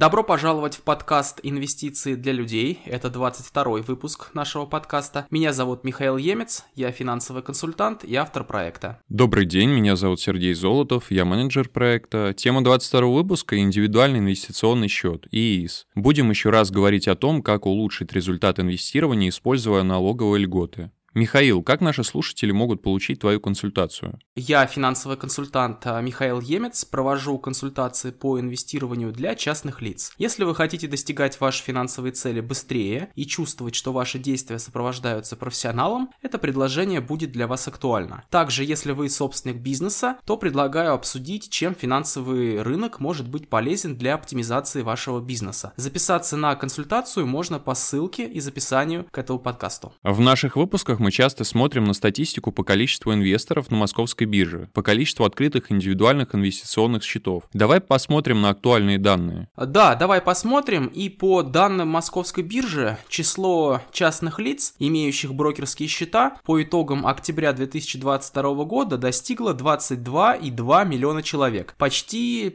Добро пожаловать в подкаст «Инвестиции для людей». Это 22 выпуск нашего подкаста. Меня зовут Михаил Емец, я финансовый консультант и автор проекта. Добрый день, меня зовут Сергей Золотов, я менеджер проекта. Тема 22 выпуска – индивидуальный инвестиционный счет, ИИС. Будем еще раз говорить о том, как улучшить результат инвестирования, используя налоговые льготы. Михаил, как наши слушатели могут получить твою консультацию? Я финансовый консультант а, Михаил Емец, провожу консультации по инвестированию для частных лиц. Если вы хотите достигать ваши финансовые цели быстрее и чувствовать, что ваши действия сопровождаются профессионалом, это предложение будет для вас актуально. Также, если вы собственник бизнеса, то предлагаю обсудить, чем финансовый рынок может быть полезен для оптимизации вашего бизнеса. Записаться на консультацию можно по ссылке из описанию к этому подкасту. В наших выпусках мы часто смотрим на статистику по количеству инвесторов на московской бирже, по количеству открытых индивидуальных инвестиционных счетов. Давай посмотрим на актуальные данные. Да, давай посмотрим. И по данным московской биржи, число частных лиц, имеющих брокерские счета, по итогам октября 2022 года достигло 22,2 миллиона человек. Почти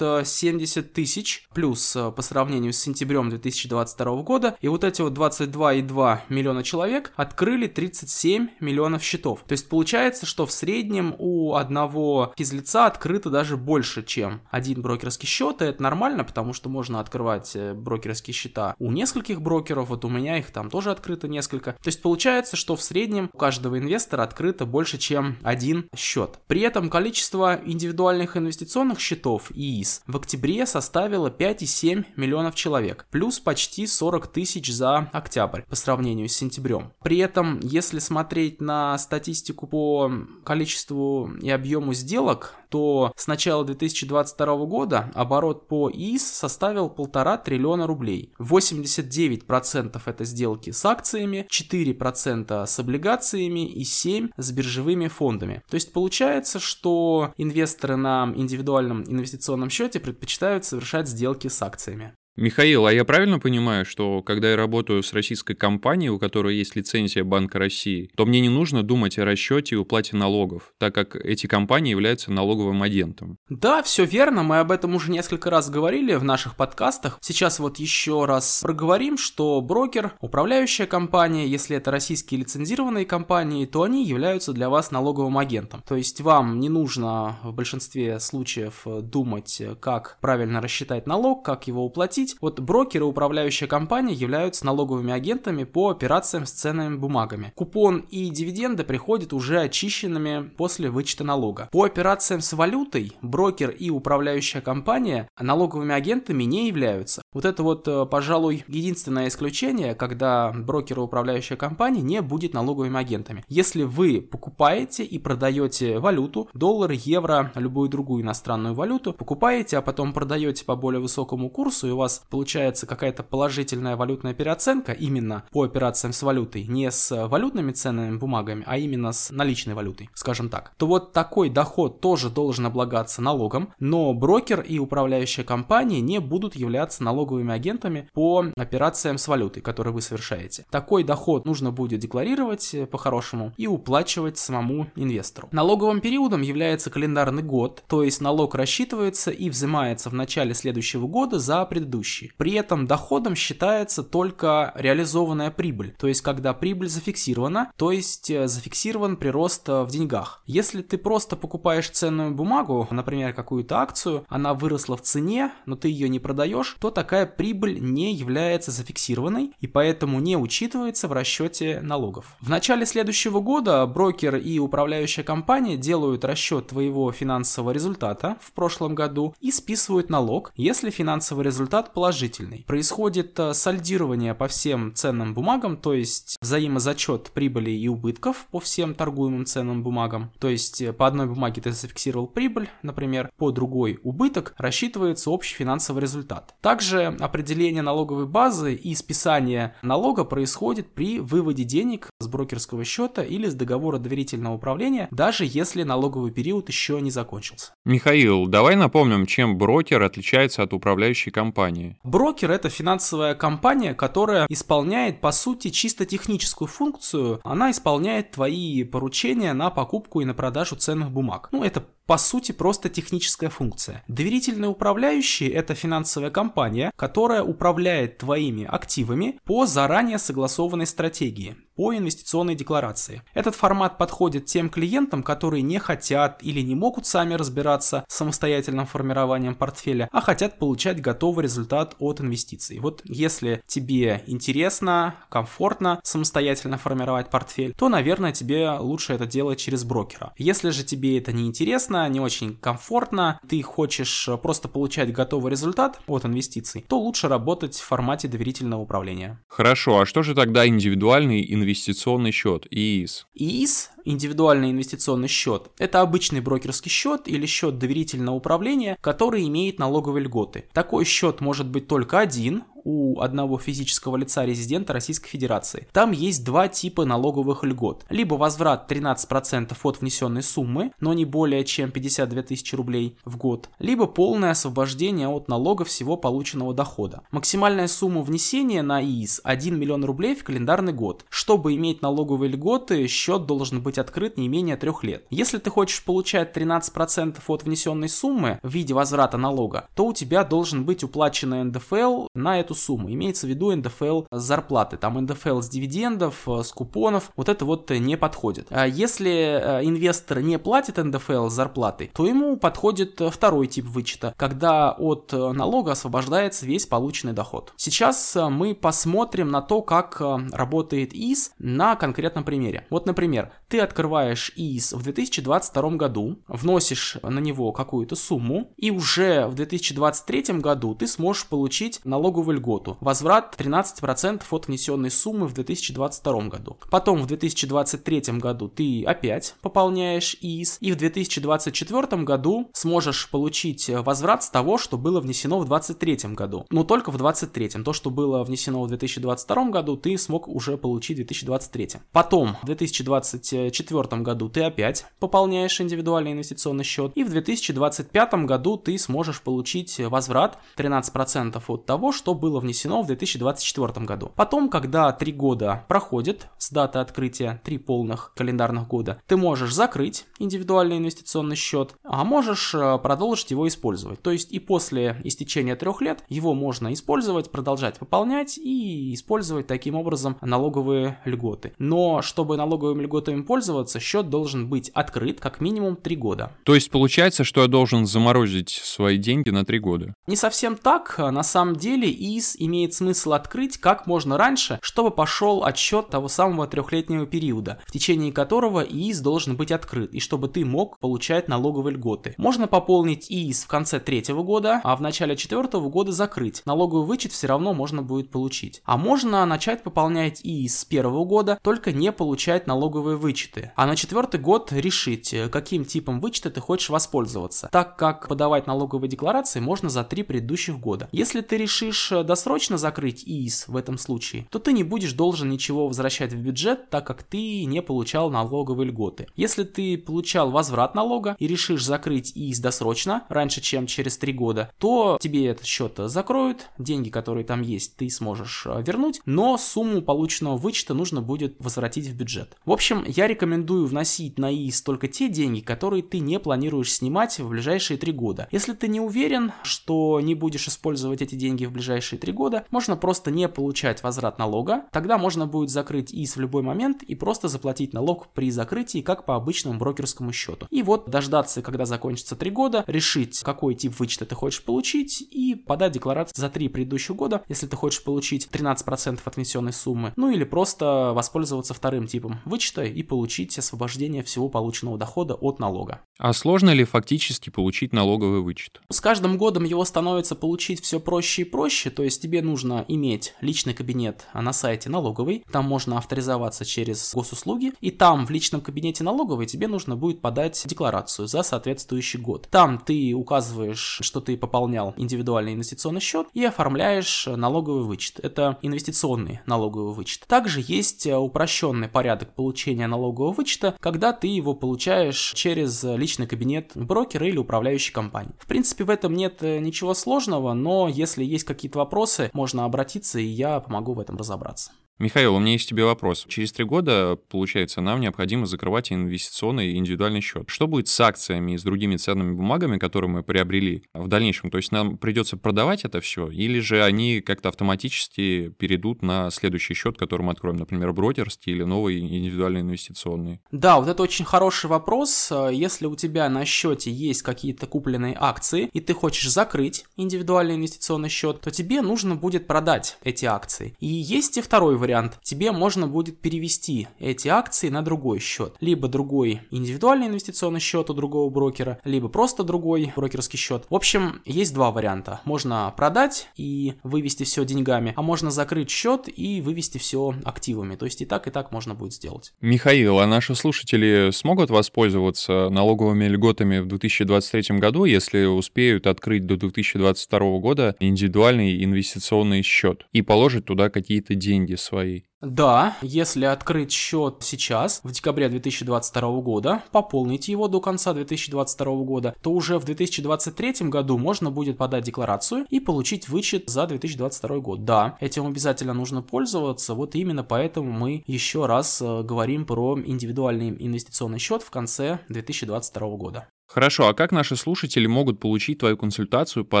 570 тысяч плюс э, по сравнению с сентябрем 2022 года. И вот эти вот 22,2 миллиона человек открыли открыли 37 миллионов счетов. То есть получается, что в среднем у одного физлица открыто даже больше, чем один брокерский счет, и это нормально, потому что можно открывать э, брокерские счета у нескольких брокеров, вот у меня их там тоже открыто несколько. То есть получается, что в среднем у каждого инвестора открыто больше, чем один счет. При этом количество индивидуальных инвестиционных счетов ИИС в октябре составило 5,7 миллионов человек, плюс почти 40 тысяч за октябрь по сравнению с сентябрем. При этом если смотреть на статистику по количеству и объему сделок, то с начала 2022 года оборот по ИИС составил полтора триллиона рублей. 89% это сделки с акциями, 4% с облигациями и 7% с биржевыми фондами. То есть получается, что инвесторы на индивидуальном инвестиционном счете предпочитают совершать сделки с акциями. Михаил, а я правильно понимаю, что когда я работаю с российской компанией, у которой есть лицензия Банка России, то мне не нужно думать о расчете и уплате налогов, так как эти компании являются налоговым агентом? Да, все верно, мы об этом уже несколько раз говорили в наших подкастах. Сейчас вот еще раз проговорим, что брокер, управляющая компания, если это российские лицензированные компании, то они являются для вас налоговым агентом. То есть вам не нужно в большинстве случаев думать, как правильно рассчитать налог, как его уплатить, объяснить. Вот брокеры, управляющая компания являются налоговыми агентами по операциям с ценными бумагами. Купон и дивиденды приходят уже очищенными после вычета налога. По операциям с валютой брокер и управляющая компания налоговыми агентами не являются. Вот это вот, э, пожалуй, единственное исключение, когда брокер и управляющая компания не будет налоговыми агентами. Если вы покупаете и продаете валюту, доллар, евро, любую другую иностранную валюту, покупаете, а потом продаете по более высокому курсу, и у вас получается какая-то положительная валютная переоценка именно по операциям с валютой, не с валютными ценными бумагами, а именно с наличной валютой, скажем так, то вот такой доход тоже должен облагаться налогом, но брокер и управляющая компания не будут являться налоговыми агентами по операциям с валютой, которые вы совершаете. Такой доход нужно будет декларировать э, по-хорошему и уплачивать самому инвестору. Налоговым периодом является календарный год, то есть налог рассчитывается и взимается в начале следующего года за предыдущий предыдущий. При этом доходом считается только реализованная прибыль, то есть когда прибыль зафиксирована, то есть э, зафиксирован прирост э, в деньгах. Если ты просто покупаешь ценную бумагу, например, какую-то акцию, она выросла в цене, но ты ее не продаешь, то такая прибыль не является зафиксированной и поэтому не учитывается в расчете налогов. В начале следующего года брокер и управляющая компания делают расчет твоего финансового результата в прошлом году и списывают налог, если финансовый результат положительный. Происходит э, сальдирование по всем ценным бумагам, то есть взаимозачет прибыли и убытков по всем торгуемым ценным бумагам. То есть э, по одной бумаге ты зафиксировал прибыль, например, по другой убыток, рассчитывается общий финансовый результат. Также определение налоговой базы и списание налога происходит при выводе денег с брокерского счета или с договора доверительного управления, даже если налоговый период еще не закончился. Михаил, давай напомним, чем брокер отличается от управляющей компании. Брокер это финансовая компания, которая исполняет по сути чисто техническую функцию. Она исполняет твои поручения на покупку и на продажу ценных бумаг. Ну, это по сути просто техническая функция. Доверительный управляющий – это финансовая компания, которая управляет твоими активами по заранее согласованной стратегии по инвестиционной декларации. Этот формат подходит тем клиентам, которые не хотят или не могут сами разбираться с самостоятельным формированием портфеля, а хотят получать готовый результат от инвестиций. Вот если тебе интересно, комфортно самостоятельно формировать портфель, то, наверное, тебе лучше это делать через брокера. Если же тебе это не интересно, не очень комфортно, ты хочешь просто получать готовый результат от инвестиций, то лучше работать в формате доверительного управления. Хорошо, а что же тогда индивидуальный инвестиционный счет, ИИС. ИИС, индивидуальный инвестиционный счет, это обычный брокерский счет или счет доверительного управления, который имеет налоговые льготы. Такой счет может быть только один, у одного физического лица резидента Российской Федерации. Там есть два типа налоговых льгот. Либо возврат 13% от внесенной суммы, но не более чем 52 тысячи рублей в год, либо полное освобождение от налога всего полученного дохода. Максимальная сумма внесения на ИИС 1 миллион рублей в календарный год. Чтобы иметь налоговые льготы, счет должен быть открыт не менее трех лет. Если ты хочешь получать 13% от внесенной суммы в виде возврата налога, то у тебя должен быть уплаченный НДФЛ на эту эту сумму. Имеется в виду НДФЛ с зарплаты. Там НДФЛ с дивидендов, э, с купонов. Вот это вот не подходит. А если э, инвестор не платит НДФЛ с зарплаты, то ему подходит э, второй тип вычета, когда от налога освобождается весь полученный доход. Сейчас мы посмотрим на то, как работает ИС на конкретном примере. Вот, например, ты открываешь ИС в 2022 году, вносишь на него какую-то сумму, и уже в 2023 году ты сможешь получить налоговый льготу. Возврат 13% от внесенной суммы в 2022 году. Потом в 2023 году ты опять пополняешь ИИС, и в 2024 году сможешь получить возврат с того, что было внесено в 2023 году. Но только в 2023. То, что было внесено в 2022 году, ты смог уже получить в 2023. Потом в 2024 году ты опять пополняешь индивидуальный инвестиционный счет, и в 2025 году ты сможешь получить возврат 13% от того, что было было внесено в 2024 году. Потом, когда три года проходит с даты открытия, три полных календарных года, ты можешь закрыть индивидуальный инвестиционный счет, а можешь э, продолжить его использовать. То есть и после истечения трех лет его можно использовать, продолжать пополнять и использовать таким образом налоговые льготы. Но чтобы налоговыми льготами пользоваться, счет должен быть открыт как минимум три года. То есть получается, что я должен заморозить свои деньги на три года? Не совсем так. На самом деле и ИИС имеет смысл открыть как можно раньше, чтобы пошел отсчет того самого трехлетнего периода, в течение которого ИИС должен быть открыт, и чтобы ты мог получать налоговые льготы. Можно пополнить ИИС в конце третьего года, а в начале четвертого года закрыть. Налоговый вычет все равно можно будет получить. А можно начать пополнять ИИС с первого года, только не получать налоговые вычеты. А на четвертый год решить, каким типом вычета ты хочешь воспользоваться, так как подавать налоговые декларации можно за три предыдущих года. Если ты решишь досрочно закрыть ИИС в этом случае, то ты не будешь должен ничего возвращать в бюджет, так как ты не получал налоговые льготы. Если ты получал возврат налога и решишь закрыть ИИС досрочно, раньше, чем через 3 года, то тебе этот счет закроют, деньги, которые там есть, ты сможешь э, вернуть, но сумму полученного вычета нужно будет возвратить в бюджет. В общем, я рекомендую вносить на ИИС только те деньги, которые ты не планируешь снимать в ближайшие 3 года. Если ты не уверен, что не будешь использовать эти деньги в ближайшие 3 года, можно просто не получать возврат налога, тогда можно будет закрыть ИС в любой момент и просто заплатить налог при закрытии, как по обычному брокерскому счету. И вот дождаться, когда закончится 3 года, решить, какой тип вычета ты хочешь получить и подать декларацию за 3 предыдущих года, если ты хочешь получить 13% от внесенной суммы, ну или просто воспользоваться вторым типом вычета и получить освобождение всего полученного дохода от налога. А сложно ли фактически получить налоговый вычет? С каждым годом его становится получить все проще и проще, то есть тебе нужно иметь личный кабинет на сайте налоговой, там можно авторизоваться через госуслуги, и там в личном кабинете налоговой тебе нужно будет подать декларацию за соответствующий год. Там ты указываешь, что ты пополнял индивидуальный инвестиционный счет и оформляешь налоговый вычет. Это инвестиционный налоговый вычет. Также есть упрощенный порядок получения налогового вычета, когда ты его получаешь через личный личный кабинет брокера или управляющей компании. В принципе, в этом нет э, ничего сложного, но если есть какие-то вопросы, можно обратиться, и я помогу в этом разобраться. Михаил, у меня есть тебе вопрос. Через три года, получается, нам необходимо закрывать инвестиционный индивидуальный счет. Что будет с акциями и с другими ценными бумагами, которые мы приобрели в дальнейшем? То есть нам придется продавать это все, или же они как-то автоматически перейдут на следующий счет, который мы откроем, например, брокерский или новый индивидуальный инвестиционный? Да, вот это очень хороший вопрос. Если у тебя на счете есть какие-то купленные акции, и ты хочешь закрыть индивидуальный инвестиционный счет, то тебе нужно будет продать эти акции. И есть и второй вариант. Тебе можно будет перевести эти акции на другой счет. Либо другой индивидуальный инвестиционный счет у другого брокера, либо просто другой брокерский счет. В общем, есть два варианта. Можно продать и вывести все деньгами, а можно закрыть счет и вывести все активами. То есть и так, и так можно будет сделать. Михаил, а наши слушатели смогут воспользоваться налоговыми льготами в 2023 году, если успеют открыть до 2022 года индивидуальный инвестиционный счет и положить туда какие-то деньги свои? Да, если открыть счет сейчас, в декабре 2022 года, пополнить его до конца 2022 года, то уже в 2023 году можно будет подать декларацию и получить вычет за 2022 год. Да, этим обязательно нужно пользоваться, вот именно поэтому мы еще раз э, говорим про индивидуальный инвестиционный счет в конце 2022 года. Хорошо, а как наши слушатели могут получить твою консультацию по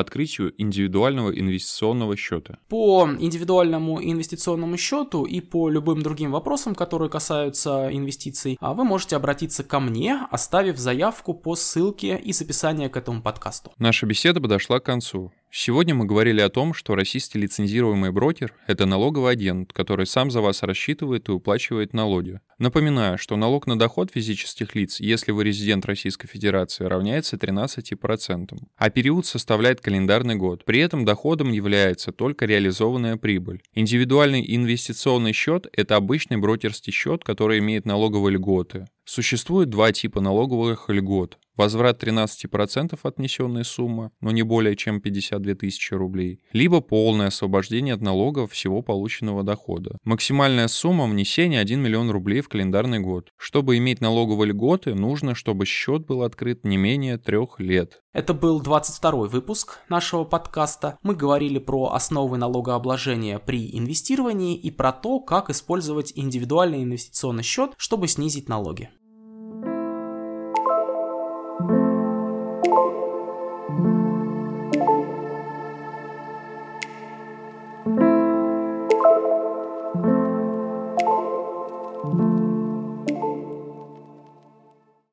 открытию индивидуального инвестиционного счета? По индивидуальному инвестиционному счету и по любым другим вопросам, которые касаются инвестиций, а вы можете обратиться ко мне, оставив заявку по ссылке из описания к этому подкасту. Наша беседа подошла к концу. Сегодня мы говорили о том, что российский лицензируемый брокер — это налоговый агент, который сам за вас рассчитывает и уплачивает налоги. Напоминаю, что налог на доход физических лиц, если вы резидент Российской Федерации, равняется 13%, а период составляет календарный год. При этом доходом является только реализованная прибыль. Индивидуальный инвестиционный счет — это обычный брокерский счет, который имеет налоговые льготы. Существует два типа налоговых льгот. Возврат 13% от внесенной суммы, но не более чем 52 тысячи рублей, либо полное освобождение от налогов всего полученного дохода. Максимальная сумма внесения 1 миллион рублей в календарный год. Чтобы иметь налоговые льготы, нужно, чтобы счет был открыт не менее трех лет. Это был 22 выпуск нашего подкаста. Мы говорили про основы налогообложения при инвестировании и про то, как использовать индивидуальный инвестиционный счет, чтобы снизить налоги.